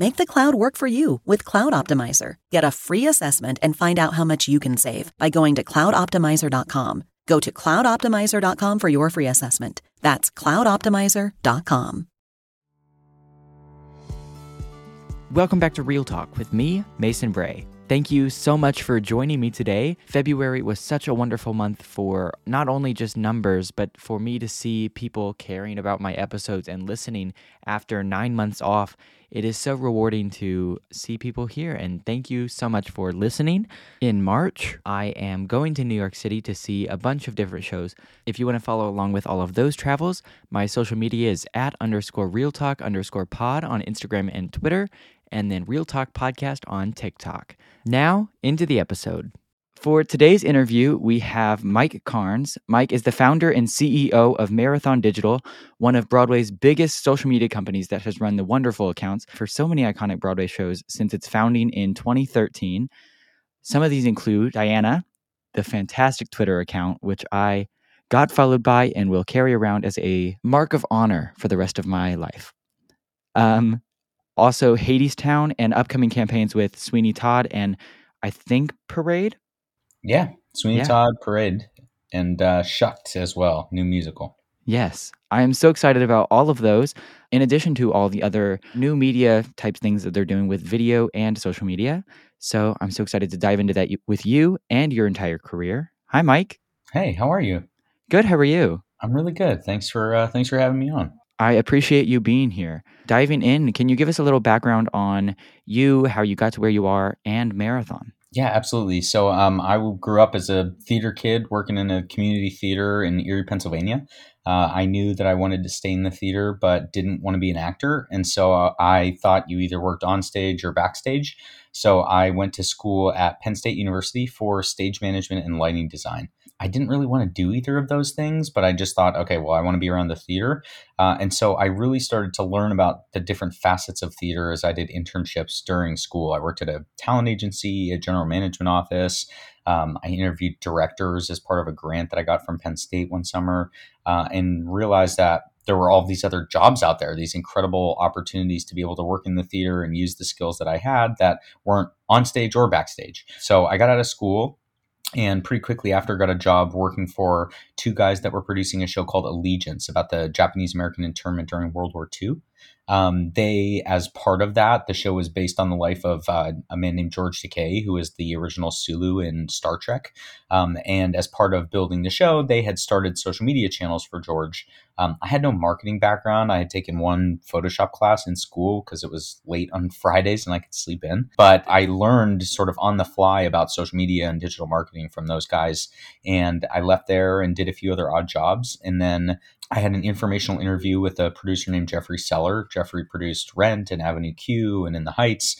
Make the cloud work for you with Cloud Optimizer. Get a free assessment and find out how much you can save by going to cloudoptimizer.com. Go to cloudoptimizer.com for your free assessment. That's cloudoptimizer.com. Welcome back to Real Talk with me, Mason Bray. Thank you so much for joining me today. February was such a wonderful month for not only just numbers, but for me to see people caring about my episodes and listening after nine months off. It is so rewarding to see people here, and thank you so much for listening. In March, I am going to New York City to see a bunch of different shows. If you want to follow along with all of those travels, my social media is at underscore real talk underscore pod on Instagram and Twitter and then Real Talk Podcast on TikTok. Now, into the episode. For today's interview, we have Mike Karns. Mike is the founder and CEO of Marathon Digital, one of Broadway's biggest social media companies that has run the wonderful accounts for so many iconic Broadway shows since its founding in 2013. Some of these include Diana, the fantastic Twitter account, which I got followed by and will carry around as a mark of honor for the rest of my life. Um, also, Hadestown and upcoming campaigns with Sweeney Todd and I think Parade. Yeah, Sweeney Yeah. Todd Parade and uh, Shucked as well, new musical. Yes, I am so excited about all of those, in addition to all the other new media type things that they're doing with video and social media. So I'm so excited to dive into that with you and your entire career. Hi, Mike. Hey, how are you? Good. How are you? I'm really good. Thanks for uh, thanks for having me on. I appreciate you being here. Diving in, can you give us a little background on you, how you got to where you are, and Marathon? Yeah, absolutely. So, um, I grew up as a theater kid working in a community theater in Erie, Pennsylvania. Uh, I knew that I wanted to stay in the theater, but didn't want to be an actor. And so uh, I thought you either worked on stage or backstage. So I went to school at Penn State University for stage management and lighting design. I didn't really want to do either of those things, but I just thought, okay, well, I want to be around the theater. Uh, and so I really started to learn about the different facets of theater as I did internships during school. I worked at a talent agency, a general management office. Um, I interviewed directors as part of a grant that I got from Penn State one summer uh, and realized that there were all these other jobs out there, these incredible opportunities to be able to work in the theater and use the skills that I had that weren't on stage or backstage. So I got out of school and pretty quickly after got a job working for two guys that were producing a show called Allegiance about the Japanese American internment during World War II. Um, they, as part of that, the show was based on the life of uh, a man named George Takei, who is the original Sulu in Star Trek. Um, and as part of building the show, they had started social media channels for George. Um, I had no marketing background. I had taken one Photoshop class in school because it was late on Fridays and I could sleep in. But I learned sort of on the fly about social media and digital marketing from those guys. And I left there and did a few other odd jobs. And then I had an informational interview with a producer named Jeffrey Seller. Jeffrey produced Rent and Avenue Q and In the Heights.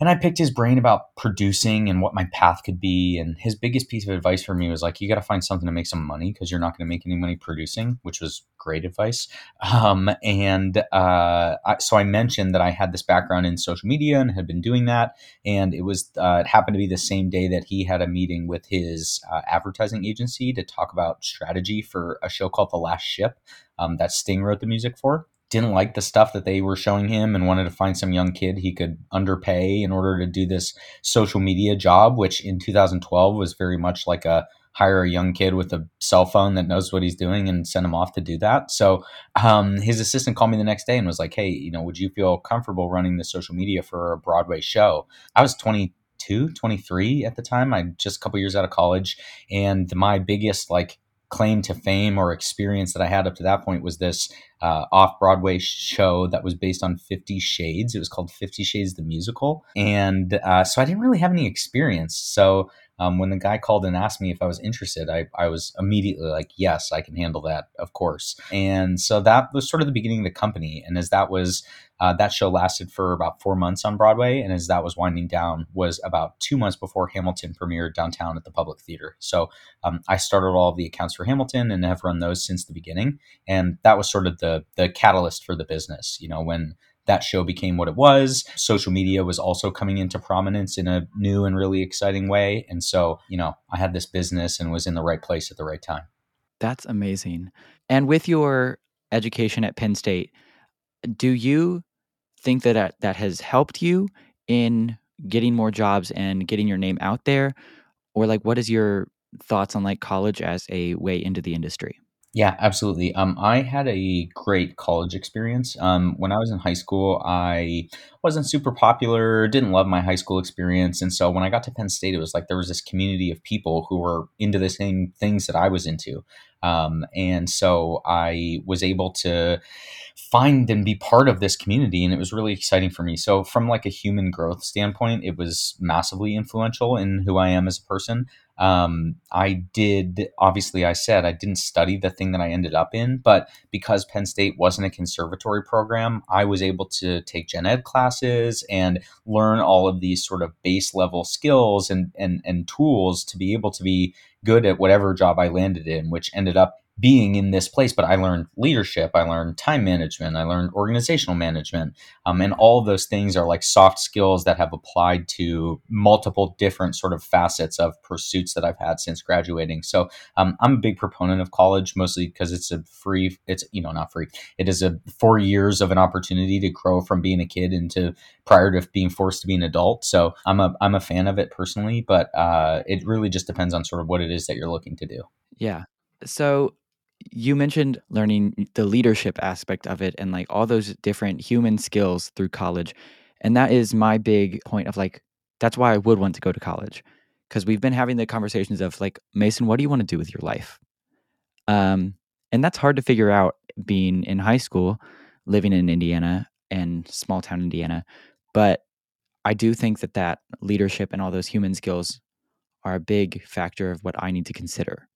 And I picked his brain about producing and what my path could be. And his biggest piece of advice for me was like, you got to find something to make some money because you're not going to make any money producing, which was great advice. Um, and uh, I, so I mentioned that I had this background in social media and had been doing that. And it was, uh, it happened to be the same day that he had a meeting with his uh, advertising agency to talk about strategy for a show called The Last Ship um, that Sting wrote the music for didn't like the stuff that they were showing him and wanted to find some young kid he could underpay in order to do this social media job, which in 2012 was very much like a hire a young kid with a cell phone that knows what he's doing and send him off to do that. So um, his assistant called me the next day and was like, "Hey, you know, would you feel comfortable running the social media for a Broadway show?" I was 22 22, 23 at the time. I just a couple years out of college, and my biggest like claim to fame or experience that I had up to that point was this uh, off Broadway show that was based on Fifty Shades. It was called Fifty Shades the Musical. And uh, so I didn't really have any experience. So um, when the guy called and asked me if I was interested, I, I was immediately like, yes, I can handle that, of course. And so that was sort of the beginning of the company. And as that was, uh, that show lasted for about four months on Broadway. And as that was winding down, was about two months before Hamilton premiered downtown at the Public Theater. So um, I started all of the accounts for Hamilton and have run those since the beginning. And that was sort of the the catalyst for the business. You know, when that show became what it was. Social media was also coming into prominence in a new and really exciting way. And so, you know, I had this business and was in the right place at the right time. That's amazing. And with your education at Penn State, do you think that that, that has helped you in getting more jobs and getting your name out there? Or like what is your thoughts on like college as a way into the industry? Yeah, absolutely. Um, I had a great college experience. Um, when I was in high school, I wasn't super popular, didn't love my high school experience. And so when I got to Penn State, it was like there was this community of people who were into the same things that I was into. Um, and so I was able to find and be part of this community and it was really exciting for me. So from like a human growth standpoint it was massively influential in who i am as a person. Um, I did, obviously, I said I didn't study the thing that I ended up in, but because Penn State wasn't a conservatory program, I was able to take gen ed classes and learn all of these sort of base level skills and, and, and tools to be able to be good at whatever job I landed in, which ended up being in this place, but I learned leadership, I learned time management, I learned organizational management, um, and all those things are like soft skills that have applied to multiple different sort of facets of pursuits that I've had since graduating. So um, I'm a big proponent of college, mostly because it's a free, it's you know not free, it is a four years of an opportunity to grow from being a kid into prior to being forced to be an adult. So I'm a I'm a fan of it personally, but uh, it really just depends on sort of what it is that you're looking to do. Yeah. So you mentioned learning the leadership aspect of it and like all those different human skills through college. And that is my big point of like, that's why I would want to go to college. Cause we've been having the conversations of like, Mason, what do you want to do with your life? Um, and that's hard to figure out being in high school, living in Indiana and small town Indiana. But I do think that that leadership and all those human skills are a big factor of what I need to consider.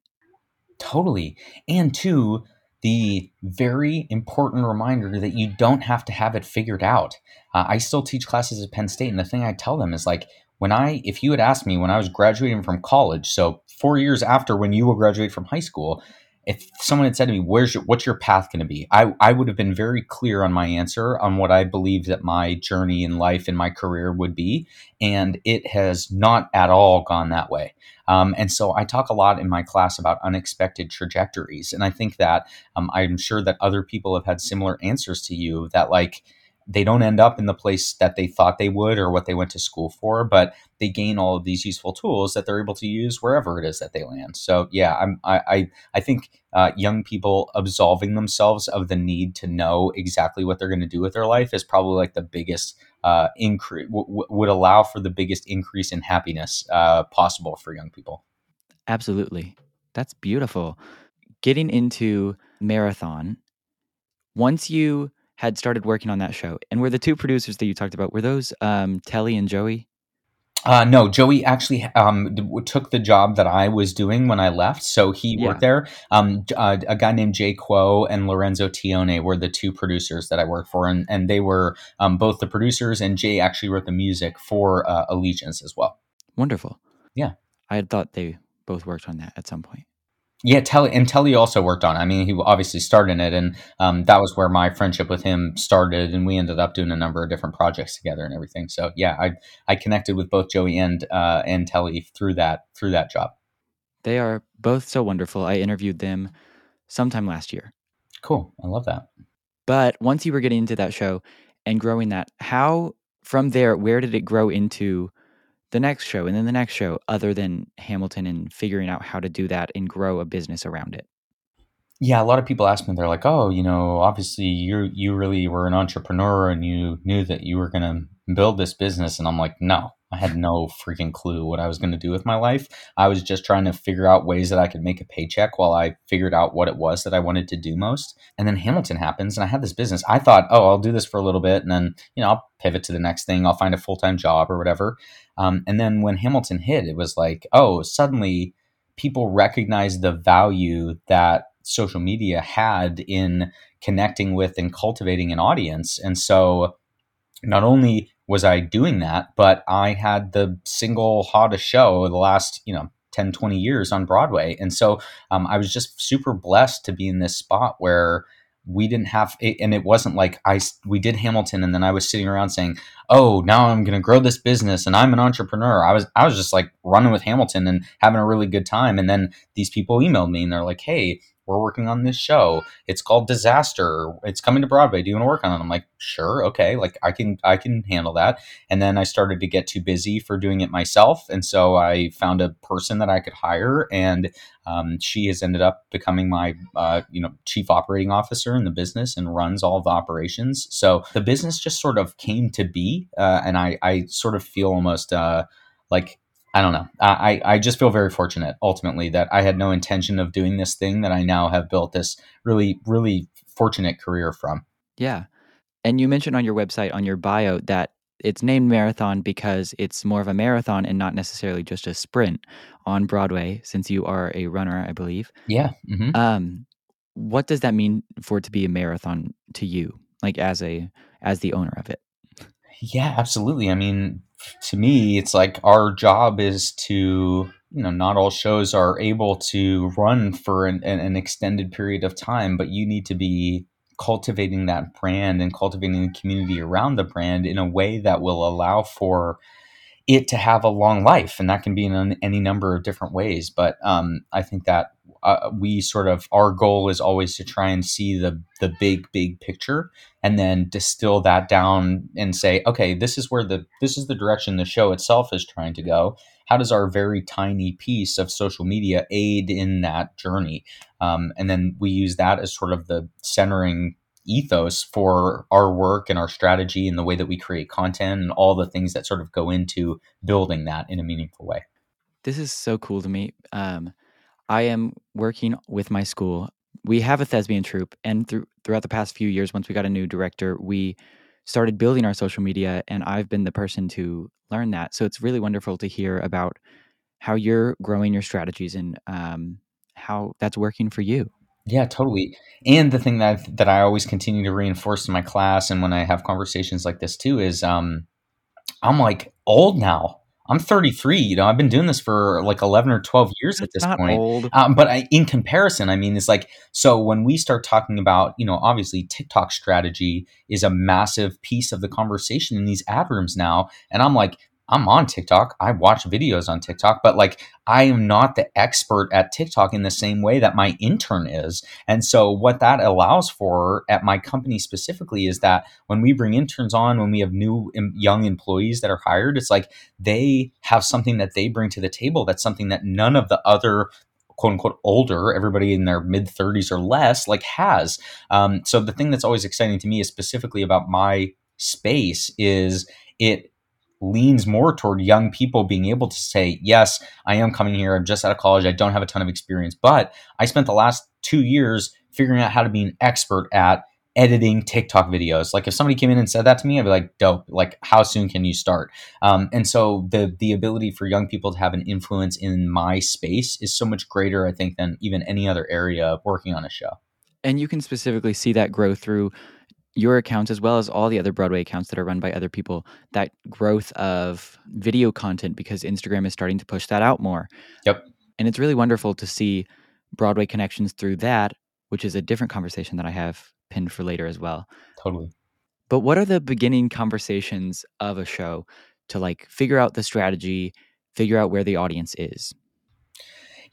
Totally. And two, the very important reminder that you don't have to have it figured out. Uh, I still teach classes at Penn State, and the thing I tell them is like, when I, if you had asked me when I was graduating from college, so four years after when you will graduate from high school, if someone had said to me, "Where's your what's your path going to be?" I I would have been very clear on my answer on what I believe that my journey in life and my career would be, and it has not at all gone that way. Um, and so I talk a lot in my class about unexpected trajectories, and I think that um, I'm sure that other people have had similar answers to you. That like they don't end up in the place that they thought they would or what they went to school for, but they gain all of these useful tools that they're able to use wherever it is that they land. So yeah, I'm, I I, I think uh, young people absolving themselves of the need to know exactly what they're going to do with their life is probably like the biggest uh, increase w- would allow for the biggest increase in happiness uh, possible for young people. Absolutely, that's beautiful. Getting into marathon, once you had started working on that show. And were the two producers that you talked about, were those um, Telly and Joey? Uh, no, Joey actually um, took the job that I was doing when I left. So he yeah. worked there. Um, uh, a guy named Jay Kuo and Lorenzo Thione were the two producers that I worked for. And, and they were um, both the producers, and Jay actually wrote the music for uh, Allegiance as well. Wonderful. Yeah. I had thought they both worked on that at some point. Yeah, Telly and Telly also worked on. It. I mean, he obviously started in it, and um, that was where my friendship with him started. And we ended up doing a number of different projects together and everything. So yeah, I I connected with both Joey and uh, and Telly through that through that job. They are both so wonderful. I interviewed them sometime last year. Cool, I love that. But once you were getting into that show and growing that, how from there, where did it grow into? The next show and then the next show other than Hamilton and figuring out how to do that and grow a business around it? Yeah, a lot of people ask me, they're like, "Oh, you know, obviously you you really were an entrepreneur and you knew that you were going to build this business." And I'm like, "No, I had no freaking clue what I was going to do with my life. I was just trying to figure out ways that I could make a paycheck while I figured out what it was that I wanted to do most. And then Hamilton happens and I had this business. I thought, oh, I'll do this for a little bit and then, you know, I'll pivot to the next thing. I'll find a full time job or whatever. Um, and then when Hamilton hit, it was like, oh, suddenly people recognized the value that social media had in connecting with and cultivating an audience. And so not only was I doing that, but I had the single hottest show the last, you know, 10, 20 years on Broadway. And so um, I was just super blessed to be in this spot where we didn't have and it wasn't like i we did hamilton and then i was sitting around saying oh now i'm going to grow this business and i'm an entrepreneur i was i was just like running with hamilton and having a really good time and then these people emailed me and they're like hey we're working on this show. It's called Disaster. It's coming to Broadway. Do you want to work on it? I'm like, sure, okay. Like I can I can handle that. And then I started to get too busy for doing it myself, and so I found a person that I could hire, and um, she has ended up becoming my uh, you know chief operating officer in the business and runs all the operations. So the business just sort of came to be, uh, and I I sort of feel almost uh, like I don't know. I, I just feel very fortunate ultimately that I had no intention of doing this thing that I now have built this really, really fortunate career from. Yeah. And you mentioned on your website, on your bio, that it's named marathon because it's more of a marathon and not necessarily just a sprint on Broadway, since you are a runner, I believe. Yeah. Mm-hmm. Um, what does that mean for it to be a marathon to you, like as a as the owner of it? Yeah, absolutely. I mean, to me, it's like our job is to, you know, not all shows are able to run for an, an extended period of time, but you need to be cultivating that brand and cultivating the community around the brand in a way that will allow for it to have a long life. And that can be in any number of different ways. But um, I think that uh, we sort of our goal is always to try and see the the big big picture and then distill that down and say okay this is where the this is the direction the show itself is trying to go. How does our very tiny piece of social media aid in that journey? Um, and then we use that as sort of the centering ethos for our work and our strategy and the way that we create content and all the things that sort of go into building that in a meaningful way. This is so cool to me. Um, I am working with my school. We have a thespian troupe, and through, throughout the past few years, once we got a new director, we started building our social media, and I've been the person to learn that. So it's really wonderful to hear about how you're growing your strategies and um, how that's working for you. Yeah, totally. And the thing that that I always continue to reinforce in my class, and when I have conversations like this too, is um, I'm like old now. I'm 33. You know, I've been doing this for like 11 or 12 years That's at this point. Um, but I, in comparison, I mean, it's like so when we start talking about, you know, obviously TikTok strategy is a massive piece of the conversation in these ad rooms now, and I'm like, I'm on TikTok. I watch videos on TikTok, but like I am not the expert at TikTok in the same way that my intern is. And so what that allows for at my company specifically is that when we bring interns on, when we have new young employees that are hired, it's like they have something that they bring to the table that's something that none of the other quote unquote older, everybody in their mid 30s or less, like has. Um, so the thing that's always exciting to me is specifically about my space is it leans more toward young people being able to say, yes, I am coming here. I'm just out of college. I don't have a ton of experience, but I spent the last two years figuring out how to be an expert at editing TikTok videos. Like if somebody came in and said that to me, I'd be like, dope. Like how soon can you start? Um, and so the the ability for young people to have an influence in my space is so much greater, I think, than even any other area of working on a show. And you can specifically see that grow through your accounts as well as all the other Broadway accounts that are run by other people, that growth of video content because Instagram is starting to push that out more. Yep. And it's really wonderful to see Broadway connections through that, which is a different conversation that I have pinned for later as well. Totally. But what are the beginning conversations of a show to like figure out the strategy, figure out where the audience is?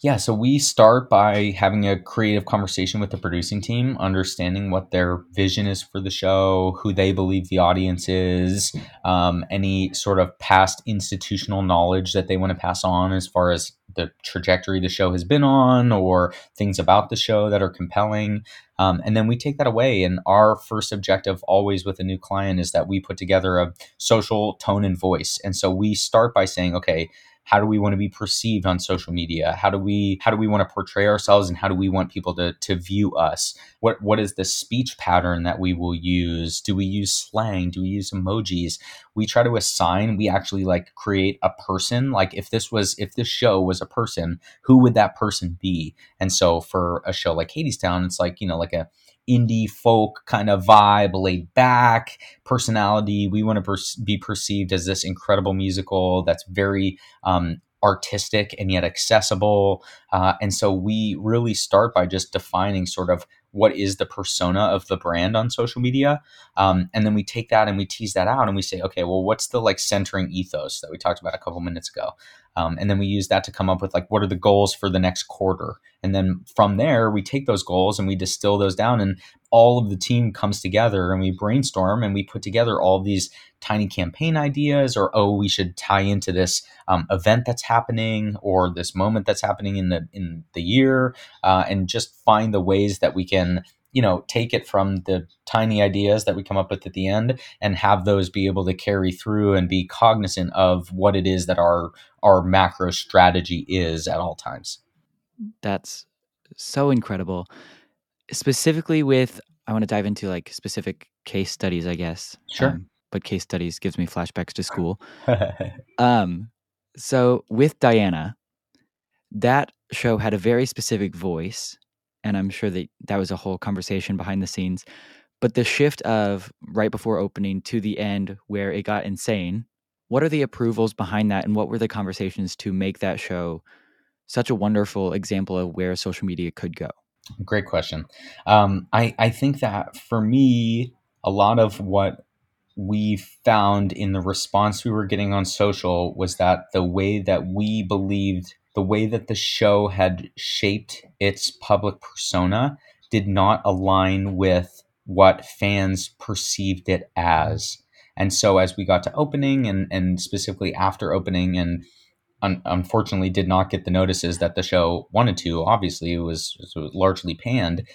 Yeah, so we start by having a creative conversation with the producing team, understanding what their vision is for the show, who they believe the audience is, um, any sort of past institutional knowledge that they want to pass on as far as the trajectory the show has been on or things about the show that are compelling. Um, and then we take that away. And our first objective, always with a new client, is that we put together a social tone and voice. And so we start by saying, okay, how do we want to be perceived on social media? How do we how do we want to portray ourselves and how do we want people to to view us? What what is the speech pattern that we will use? Do we use slang? Do we use emojis? We try to assign we actually like create a person. Like if this was if this show was a person who would that person be? And so for a show like Hadestown it's like you know like a indie folk kind of vibe, laid back personality. We want to per- be perceived as this incredible musical that's very um, artistic and yet accessible. Uh, and so we really start by just defining sort of what is the persona of the brand on social media. Um, and then we take that and we tease that out and we say okay well what's the like centering ethos that we talked about a couple minutes ago? Um, and then we use that to come up with like what are the goals for the next quarter? And then from there we take those goals and we distill those down and all of the team comes together and we brainstorm and we put together all these tiny campaign ideas or oh we should tie into this um, event that's happening or this moment that's happening in the in the year uh, and just find the ways that we can you know take it from the tiny ideas that we come up with at the end and have those be able to carry through and be cognizant of what it is that our our macro strategy is at all times. That's so incredible. Specifically with i want to dive into like specific case studies i guess. Sure. Um, but case studies gives me flashbacks to school. Um so with diana that show had a very specific voice and I'm sure that that was a whole conversation behind the scenes. But the shift of right before opening to the end where it got insane, what are the approvals behind that and what were the conversations to make that show such a wonderful example of where social media could go? Great question. Um, I, I think that for me, a lot of what we found in the response we were getting on social was that the way that we believed the way that the show had shaped its public persona did not align with what fans perceived it as. And so as we got to opening and, and specifically after opening and un- unfortunately did not get the notices that the show wanted to, obviously it was, it was largely panned.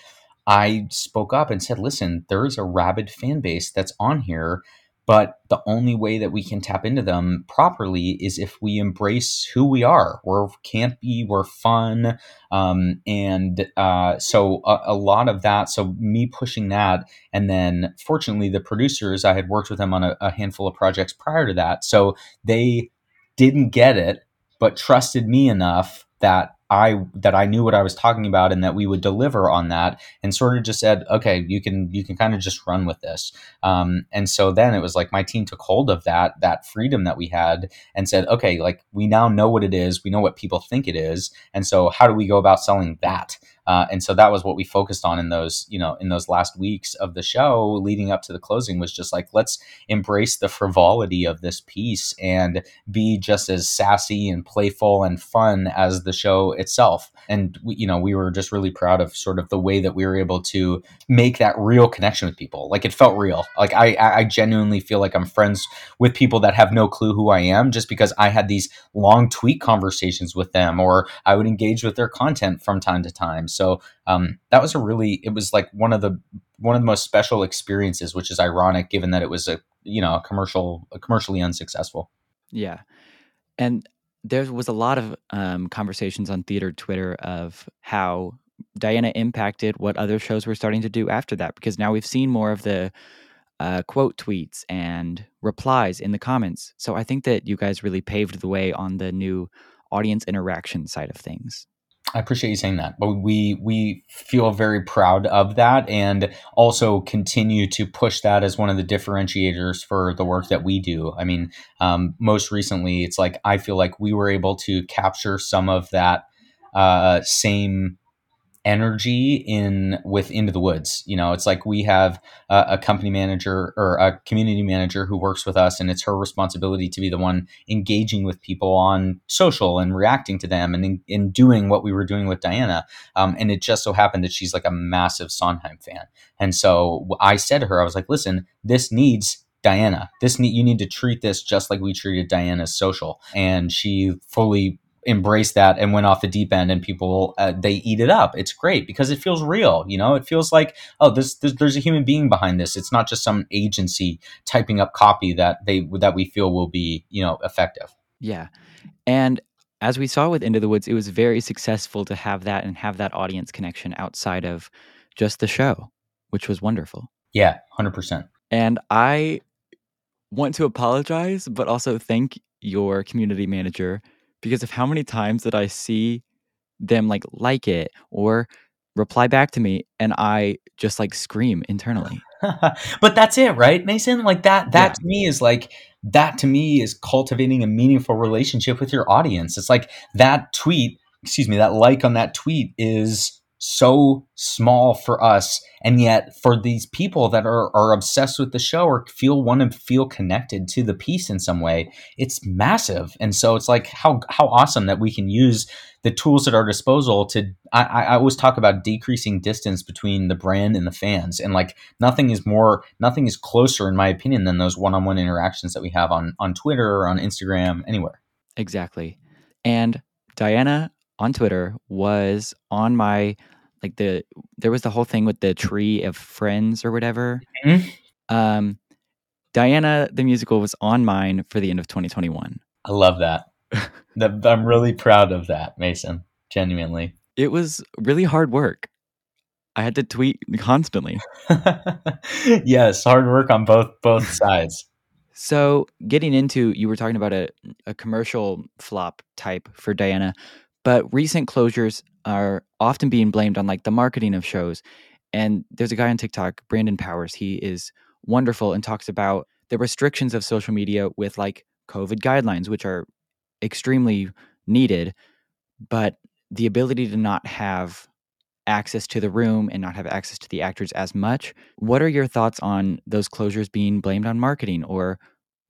I spoke up and said, listen, there is a rabid fan base that's on here but the only way that we can tap into them properly is if we embrace who we are. We're campy, we're fun. Um, and uh, so a, a, lot of that, so me pushing that. And then fortunately, the producers, I had worked with them on a, a handful of projects prior to that. So they didn't get it, but trusted me enough that I that I knew what I was talking about and that we would deliver on that and sort of just said, okay, you can you can kind of just run with this. Um, and so then it was like my team took hold of that that freedom that we had and said, okay, like we now know what it is, we know what people think it is, and so how do we go about selling that? Uh, and so that was what we focused on in those, you know, in those last weeks of the show leading up to the closing was just like, let's embrace the frivolity of this piece and be just as sassy and playful and fun as the show itself. And, we, you know, we were just really proud of sort of the way that we were able to make that real connection with people. Like it felt real. Like I, I genuinely feel like I'm friends with people that have no clue who I am just because I had these long tweet conversations with them or I would engage with their content from time to time. So um, that was a really it was like one of the one of the most special experiences, which is ironic given that it was a you know a commercial a commercially unsuccessful. Yeah, and there was a lot of um, conversations on theater Twitter of how Diana impacted what other shows were starting to do after that because now we've seen more of the uh, quote tweets and replies in the comments. So I think that you guys really paved the way on the new audience interaction side of things. I appreciate you saying that. But we we feel very proud of that and also continue to push that as one of the differentiators for the work that we do. I mean, um, most recently, it's like I feel like we were able to capture some of that uh, same energy in with into the woods. You know it's like we have a, a, company manager or a community manager who works with us and it's her responsibility to be the one engaging with people on social and reacting to them and in, in doing what we were doing with diana. Um, and it just so happened that she's like a massive sondheim fan. And so i said to her i was like listen this needs Diana. This need you need to treat this just like we treated Diana's social, and she fully embraced that and went off the deep end and people uh, they eat it up. It's great because it feels real you know? It feels like oh this, this, there's a human being behind this. It's not just some agency typing up copy that they that we feel will be you know effective. Yeah. And as we saw with into the woods it was very successful to have that and have that audience connection outside of just the show which was wonderful. Yeah 100% and i want to apologize but also thank your community manager because of how many times that I see them like like it or reply back to me and I just like scream internally. but that's it, right, Mason? Like that that yeah. to me is like that to me is cultivating a meaningful relationship with your audience. It's like that tweet, excuse me, that like on that tweet is so small for us and yet for these people that are, are obsessed with the show or feel want to feel connected to the piece in some way it's massive. And so it's like how how awesome that we can use the tools at our disposal to I, I always talk about decreasing distance between the brand and the fans and like nothing is more nothing is closer in my opinion than those one-on-one interactions that we have on on twitter or on instagram anywhere. Exactly. And diana on Twitter was on my like the there was the whole thing with the tree of friends or whatever. Mm-hmm. Um, Diana the musical was on mine for the end of 2021. I love that. I'm really proud of that, Mason. Genuinely. It was really hard work. I had to tweet constantly. yes, hard work on both both sides. So, getting into you were talking about a, a commercial flop type for Diana. But recent closures are often being blamed on like the marketing of shows. And there's a guy on TikTok, Brandon Powers. He is wonderful and talks about the restrictions of social media with like COVID guidelines, which are extremely needed, but the ability to not have access to the room and not have access to the actors as much. What are your thoughts on those closures being blamed on marketing or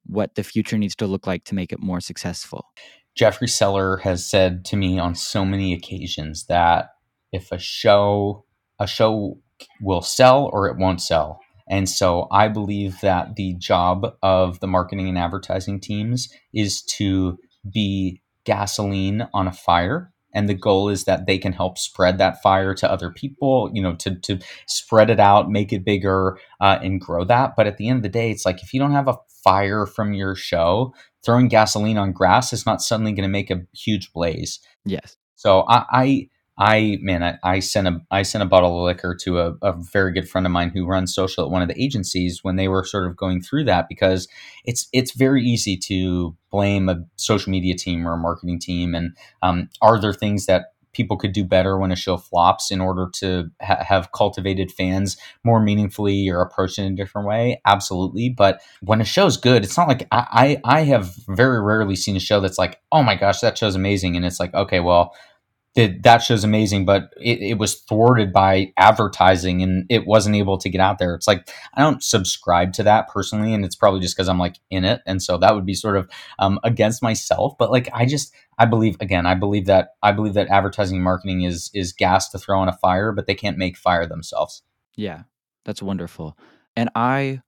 what the future needs to look like to make it more successful? Jeffrey Seller has said to me on so many occasions that if a show a show will sell or it won't sell. And so I believe that the job of the marketing and advertising teams is to be gasoline on a fire and the goal is that they can help spread that fire to other people you know to, to spread it out make it bigger uh, and grow that but at the end of the day it's like if you don't have a fire from your show throwing gasoline on grass is not suddenly going to make a huge blaze. Yes. So I, I, I man, I, I, sent a I sent a bottle of liquor to a, a, very good friend of mine who runs social at one of the agencies when they were sort of going through that because it's it's very easy to blame a social media team or a marketing team. And um, are there things that people could do better when a show flops in order to ha- have cultivated fans more meaningfully or approach it in a different way? Absolutely. But when a show's good it's not like I, I i have very rarely seen a show that's like oh my gosh that show's amazing. And it's like okay well that that show's amazing, but it, it, was thwarted by advertising and it wasn't able to get out there. It's like I don't subscribe to that personally, and it's probably just because I'm like in it, and so that would be sort of um, against myself. But like I just I believe again, I believe that I believe that advertising and marketing is is gas to throw on a fire, but they can't make fire themselves. Yeah, that's wonderful, and I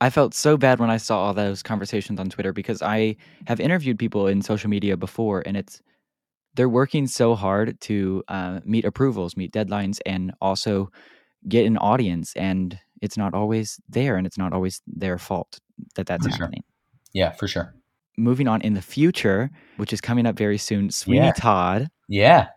I felt so bad when I saw all those conversations on Twitter because I have interviewed people in social media before, and it's they're working so hard to uh, meet approvals, meet deadlines, and also get an audience. And it's not always there, and it's not always their fault that that's for happening. Sure. Yeah, for sure. Moving on in the future, which is coming up very soon, Sweeney yeah. Todd. Yeah.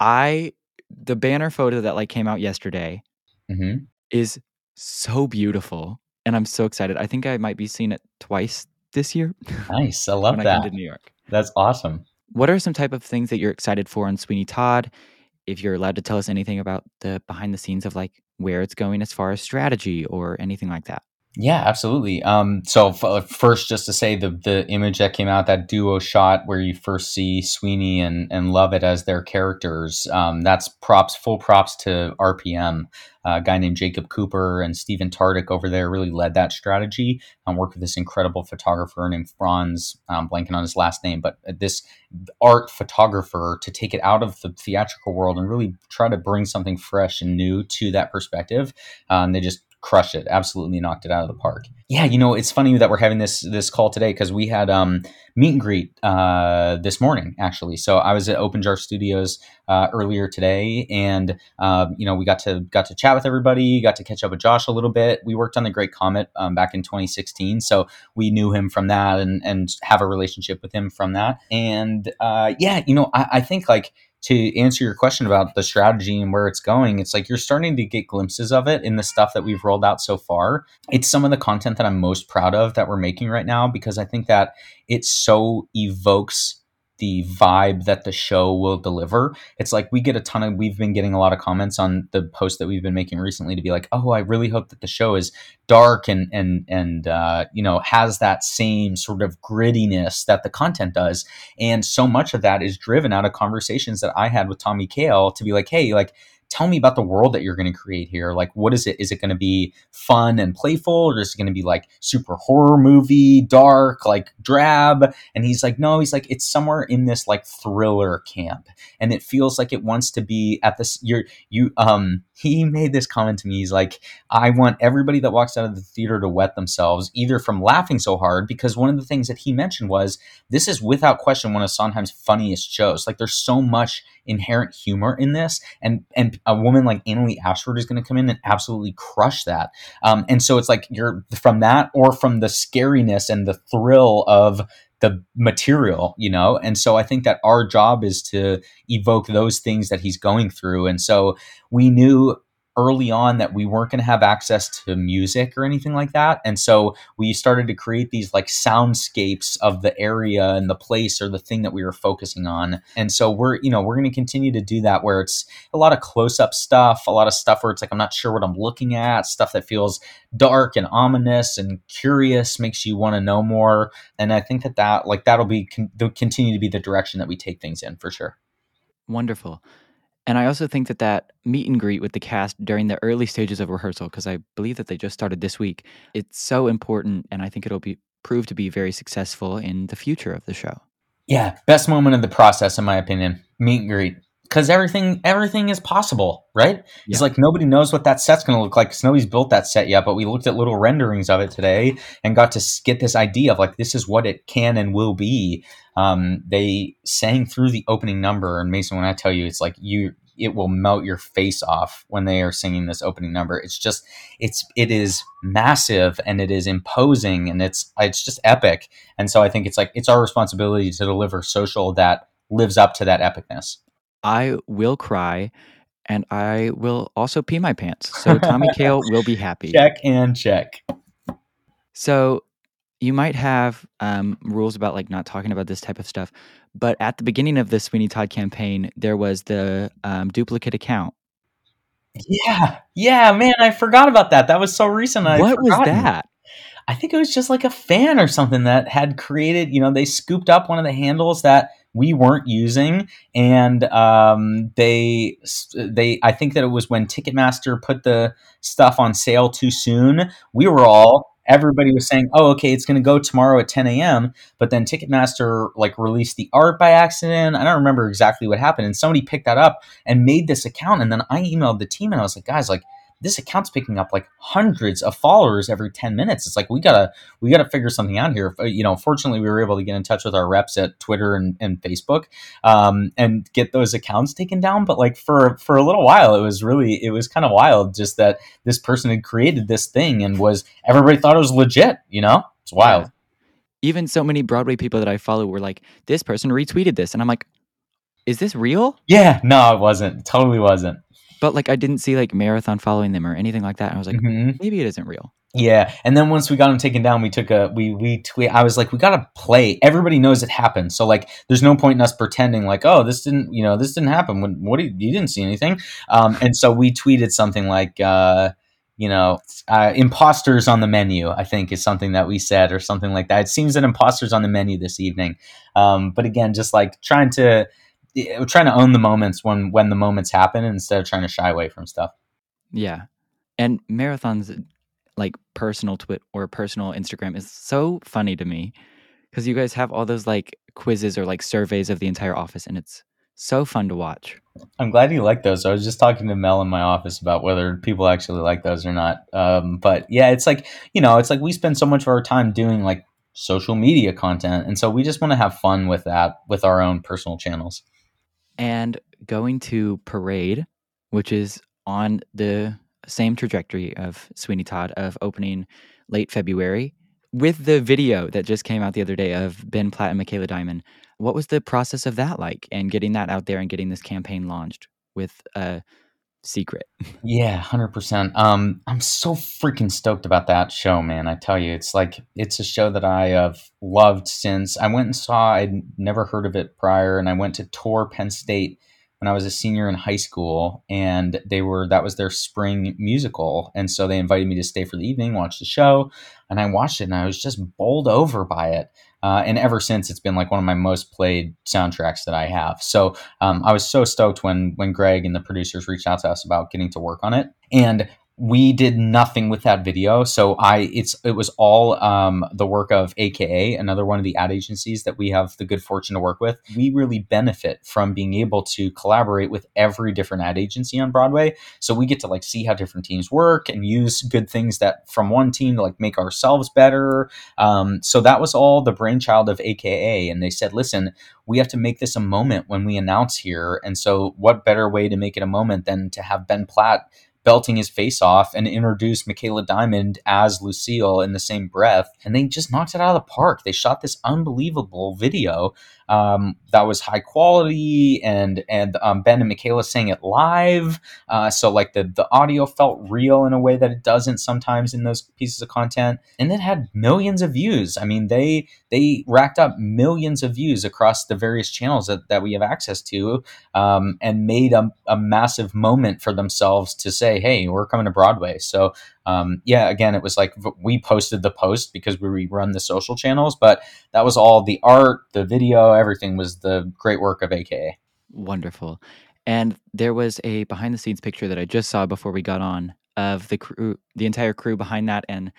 I the banner photo that like came out yesterday mm-hmm. is so beautiful, and I'm so excited. I think I might be seeing it twice this year. Nice, I love that. I come to New York. That's awesome. What are some type of things that you're excited for on Sweeney Todd? If you're allowed to tell us anything about the behind the scenes of like where it's going as far as strategy or anything like that. Yeah, absolutely. Um, so f- uh, first, just to say the the image that came out, that duo shot where you first see Sweeney and and Lovett as their characters, um, that's props, full props to RPM. Uh, a guy named Jacob Cooper and Stephen Tardick over there really led that strategy. and worked with this incredible photographer named Franz, um, blanking on his last name, but this art photographer to take it out of the theatrical world and really try to bring something fresh and new to that perspective. Um, they just crushed it. Absolutely knocked it out of the park. Yeah, you know, it's funny that we're having this this call today because we had um, meet and greet uh, this morning actually. So I was at Open Jar Studios uh, earlier today, and um, you know we got to got to chat with everybody, got to catch up with Josh a little bit. We worked on the Great Comet um, back in 2016, so we knew him from that and and have a relationship with him from that. And uh, yeah, you know, I, I think like to answer your question about the strategy and where it's going, it's like you're starting to get glimpses of it in the stuff that we've rolled out so far. It's some of the content that I'm most proud of that we're making right now because I think that it so evokes the vibe that the show will deliver. It's like we get a ton of we've been getting a lot of comments on the post that we've been making recently to be like, "Oh, I really hope that the show is dark and and and uh, you know, has that same sort of grittiness that the content does." And so much of that is driven out of conversations that I had with Tommy Kail to be like, "Hey, like tell me about the world that you're going to create here. Like, what is it? Is it going to be fun and playful, or is it going to be like super horror movie, dark, like drab? And he's like, no, he's like, it's somewhere in this like thriller camp, and it feels like it wants to be at this. You're you um. He made this comment to me. He's like, I want everybody that walks out of the theater to wet themselves, either from laughing so hard, because one of the things that he mentioned was this is without question one of Sondheim's funniest shows. Like, there's so much inherent humor in this, and and a woman like Annaleigh Ashford is going to come in and absolutely crush that. Um, and so it's like you're from that or from the scariness and the thrill of the material, you know? And so I think that our job is to evoke those things that he's going through. And so we knew early on that we weren't going to have access to music or anything like that. And so we started to create these like soundscapes of the area and the place or the thing that we were focusing on. And so we're, you know, we're going to continue to do that where it's a lot of close up stuff, a lot of stuff where it's like, I'm not sure what I'm looking at, stuff that feels dark and ominous and curious, makes you want to know more. And I think that that, like, that'll be, con- continue to be the direction that we take things in for sure. Wonderful. And I also think that that meet and greet with the cast during the early stages of rehearsal, because I believe that they just started this week, it's so important, and I think it'll be prove to be very successful in the future of the show. Yeah, best moment of the process, in my opinion, meet and greet, because everything everything is possible, right? Yeah. It's like nobody knows what that set's going to look like because nobody's built that set yet. But we looked at little renderings of it today and got to get this idea of like this is what it can and will be um, they sang through the opening number, and Mason, when I tell you, it's like you, it will melt your face off when they are singing this opening number. It's just, it's, it is massive and it is imposing and it's, it's just epic. And so I think it's like it's our responsibility to deliver social that lives up to that epicness. I will cry and I will also pee my pants. So Tommy Kail will be happy. Check and check. So you might have um, rules about like not talking about this type of stuff, but at the beginning of the Sweeney Todd campaign, there was the um, duplicate account. Yeah, yeah, man, I forgot about that. That was so recent. I what was that? I think it was just like a fan or something that had created. You know, they scooped up one of the handles that we weren't using, and um, they they. I think that it was when Ticketmaster put the stuff on sale too soon. We were all everybody was saying, "Oh, okay, it's going to go tomorrow at 10 a.m." But then Ticketmaster like released the art by accident. I don't remember exactly what happened, and somebody picked that up and made this account. And then I emailed the team and I was like, "Guys, like." This account's picking up like hundreds of followers every 10 minutes. It's like we gotta we gotta figure something out here. You know fortunately we were able to get in touch with our reps at twitter and, and facebook um, and get those accounts taken down. But like for for a little while it was really it was kind of wild just that this person had created this thing and was everybody thought it was legit you know? It's wild. Yeah. even so many broadway people that i follow were like this person retweeted this. And i'm like is this real? Yeah. No it wasn't. Totally wasn't but like I didn't see like marathon following them or anything like that. And I was like, mm-hmm. maybe it isn't real. Yeah, and then once we got them taken down, we took a we we tweet. I was like, we gotta play. Everybody knows it happened, so like, there's no point in us pretending like, oh, this didn't, you know, this didn't happen. When what you, you didn't see anything, um, and so we tweeted something like, uh, you know, uh, imposters on the menu, I think is something that we said or something like that. It seems that imposters on the menu this evening. Um, but again, just like trying to, trying to own the moments when, when the moments happen instead of trying to shy away from stuff. Yeah. And marathons like personal twit or personal Instagram is so funny to me because you guys have all those like quizzes or like surveys of the entire office and it's so fun to watch. I'm glad you like those. I was just talking to Mel in my office about whether people actually like those or not. Um, but yeah, it's like, you know, it's like we spend so much of our time doing like social media content. And so we just want to have fun with that with our own personal channels. And going to Parade, which is on the same trajectory of Sweeney Todd of opening late February. With the video that just came out the other day of Ben Platt and Michaela Diamond, what was the process of that like and getting that out there and getting this campaign launched with a secret? Yeah, 100%. Um, I'm so freaking stoked about that show, man. I tell you, it's like, it's a show that I have loved since I went and saw, I'd never heard of it prior, and I went to tour Penn State when I was a senior in high school, and they were that was their spring musical, and so they invited me to stay for the evening, watch the show, and I watched it, and I was just bowled over by it. Uh, and ever since, it's been like one of my most played soundtracks that I have. So um, I was so stoked when when Greg and the producers reached out to us about getting to work on it. And we did nothing with that video. So i it's it was all um, the work of AKA another one of the ad agencies that we have the good fortune to work with. We really benefit from being able to collaborate with every different ad agency on broadway. So we get to like see how different teams work and use good things that from one team to like make ourselves better. Um, so that was all the brainchild of AKA and they said listen we have to make this a moment when we announce here. And so what better way to make it a moment than to have ben platt belting his face off and introduced Micaela Diamond as Lucille in the same breath. And they just knocked it out of the park. They shot this unbelievable video um, that was high quality and and um, Ben and Micaela sang it live. Uh, so like the the audio felt real in a way that it doesn't sometimes in those pieces of content. And it had millions of views. I mean they they racked up millions of views across the various channels that, that we have access to um, and made a, a massive moment for themselves to say, hey, we're coming to Broadway. So um, yeah, again, it was like we posted the post because we run the social channels, but that was all the art, the video, everything was the great work of AKA. Wonderful. And there was a behind the scenes picture that I just saw before we got on of the crew, the entire crew behind that, and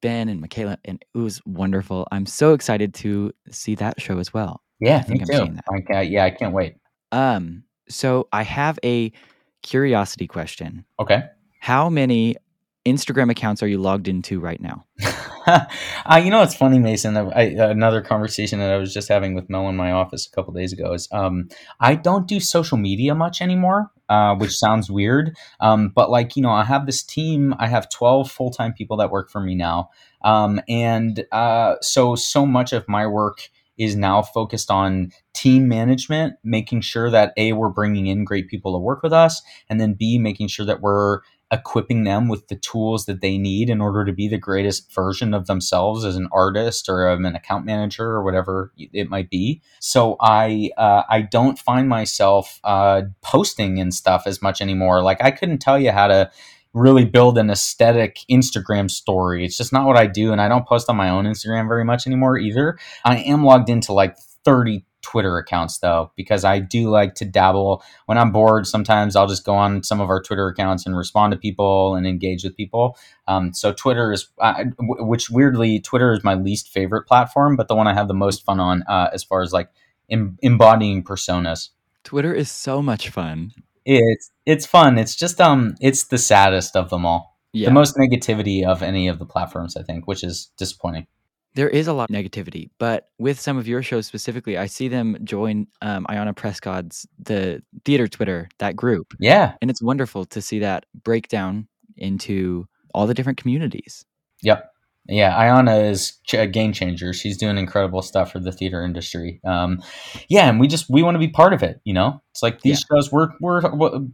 Ben and Micaela, and it was wonderful. I'm so excited to see that show as well. Yeah, I think me I'm too. I, yeah, I can't wait. Um, so I have a curiosity question. Okay. How many Instagram accounts are you logged into right now? uh, you know, it's funny, Mason. I, another conversation that I was just having with Mel in my office a couple days ago is um, I don't do social media much anymore, uh, which sounds weird. Um, but like, you know, I have this team. I have 12 full time people that work for me now. Um, and uh, so, so much of my work is now focused on team management, making sure that A, we're bringing in great people to work with us, and then B, making sure that we're equipping them with the tools that they need in order to be the greatest version of themselves as an artist or an account manager or whatever it might be. So I uh, I don't find myself uh, posting and stuff as much anymore. Like I couldn't tell you how to really build an aesthetic Instagram story. It's just not what I do, and I don't post on my own Instagram very much anymore either. I am logged into like 30 Twitter accounts though, because I do like to dabble when I'm bored. Sometimes I'll just go on some of our Twitter accounts and respond to people and engage with people. Um, so Twitter is, uh, which weirdly, Twitter is my least favorite platform, but the one I have the most fun on uh, as far as like em- embodying personas. Twitter is so much fun. It's it's fun. It's just um, it's the saddest of them all. Yeah. The most negativity of any of the platforms, I think, which is disappointing. There is a lot of negativity, but with some of your shows specifically, I see them join um, Ayanna Prescod's the theater Twitter that group. Yeah, and it's wonderful to see that breakdown into all the different communities. Yep, yeah, Ayanna is a game changer. She's doing incredible stuff for the theater industry. Um, yeah, and we just we want to be part of it. You know, it's like these yeah. shows. We're we're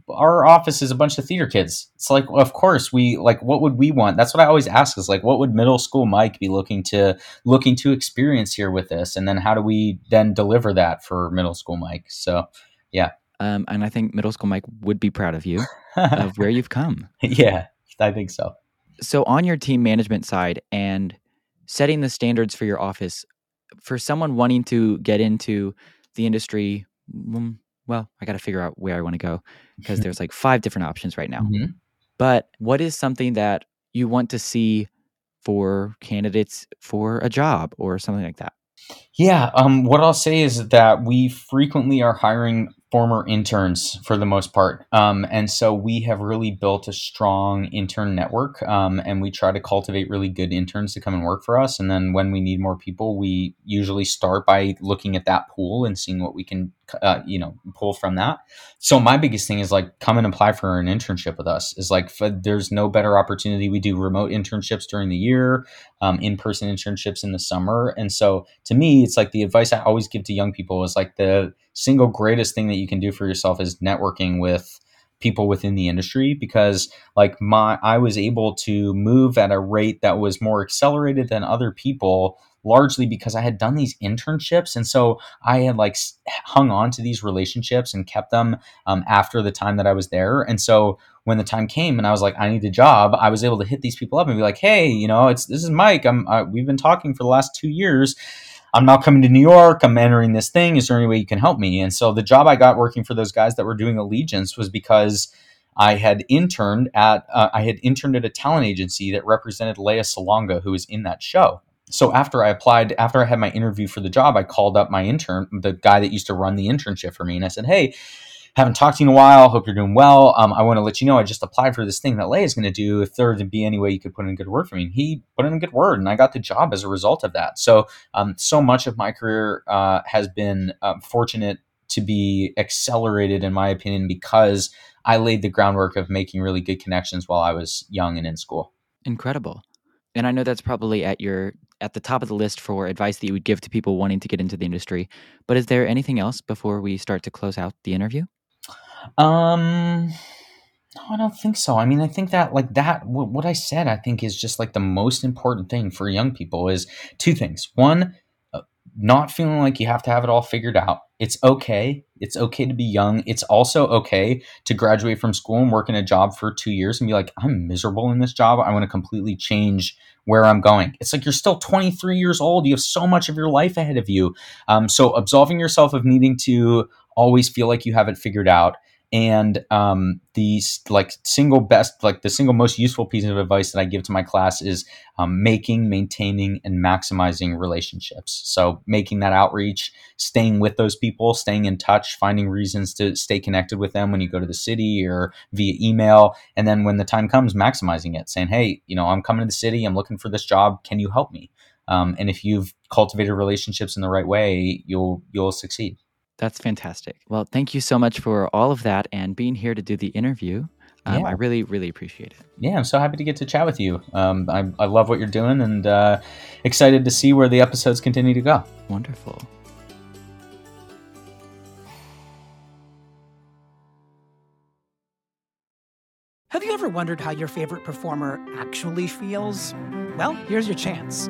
our office is a bunch of theater kids. It's like, of course, we like. What would we want? That's what I always ask. Is like, what would middle school Mike be looking to looking to experience here with this? And then how do we then deliver that for middle school Mike? So, yeah. Um, and I think middle school Mike would be proud of you of where you've come. Yeah, I think so. So, on your team management side and setting the standards for your office, for someone wanting to get into the industry, mm, well, I got to figure out where I want to go because there's like five different options right now. Mhm. But what is something that you want to see for candidates for a job or something like that? Yeah, um, what I'll say is that we frequently are hiring former interns for the most part. Um, and so we have really built a strong intern network um, and we try to cultivate really good interns to come and work for us. And then when we need more people, we usually start by looking at that pool and seeing what we can, uh, you know, pull from that. So my biggest thing is like come and apply for an internship with us is like there's no better opportunity. We do remote internships during the year, um, in-person internships in the summer. And so to me, it's like the advice I always give to young people is like the single greatest thing that you can do for yourself is networking with people within the industry because like my I was able to move at a rate that was more accelerated than other people largely because I had done these internships and so I had like hung on to these relationships and kept them um, after the time that I was there and so when the time came and I was like I need a job I was able to hit these people up and be like hey you know it's this is Mike I'm uh, we've been talking for the last 2 years I'm now coming to New York. I'm entering this thing. Is there any way you can help me? And so the job I got working for those guys that were doing Allegiance was because I had interned at uh, I had interned at a talent agency that represented Lea Salonga, who was in that show. So after I applied, after I had my interview for the job, I called up my intern, the guy that used to run the internship for me, and I said, "Hey, haven't talked to you in a while. Hope you're doing well. Um, I want to let you know I just applied for this thing that Lea is going to do. If there to be any way you could put in a good word for me, and he put in a good word, and I got the job as a result of that. So, um, so much of my career uh, has been um, fortunate to be accelerated, in my opinion, because I laid the groundwork of making really good connections while I was young and in school. Incredible. And I know that's probably at your at the top of the list for advice that you would give to people wanting to get into the industry. But is there anything else before we start to close out the interview? Um, no, I don't think so. I mean, I think that like that what, what I said, I think is just like the most important thing for young people is two things. One, uh, not feeling like you have to have it all figured out. It's okay. It's okay to be young. It's also okay to graduate from school and work in a job for two years and be like, I'm miserable in this job. I want to completely change where I'm going. It's like you're still 23 years old. You have so much of your life ahead of you. Um, so absolving yourself of needing to always feel like you have it figured out and um, the like single best like the single most useful piece of advice that i give to my class is um, making maintaining and maximizing relationships. So making that outreach staying with those people staying in touch finding reasons to stay connected with them when you go to the city or via email and then when the time comes maximizing it saying hey you know i'm coming to the city i'm looking for this job can you help me? Um, and if you've cultivated relationships in the right way you'll you'll succeed That's fantastic. Well, thank you so much for all of that and being here to do the interview. Um, Yeah. I really, really appreciate it. yeah, I'm so happy to get to chat with you. Um, I, I love what you're doing and uh, excited to see where the episodes continue to go. Wonderful. Have you ever wondered how your favorite performer actually feels? Well, here's your chance.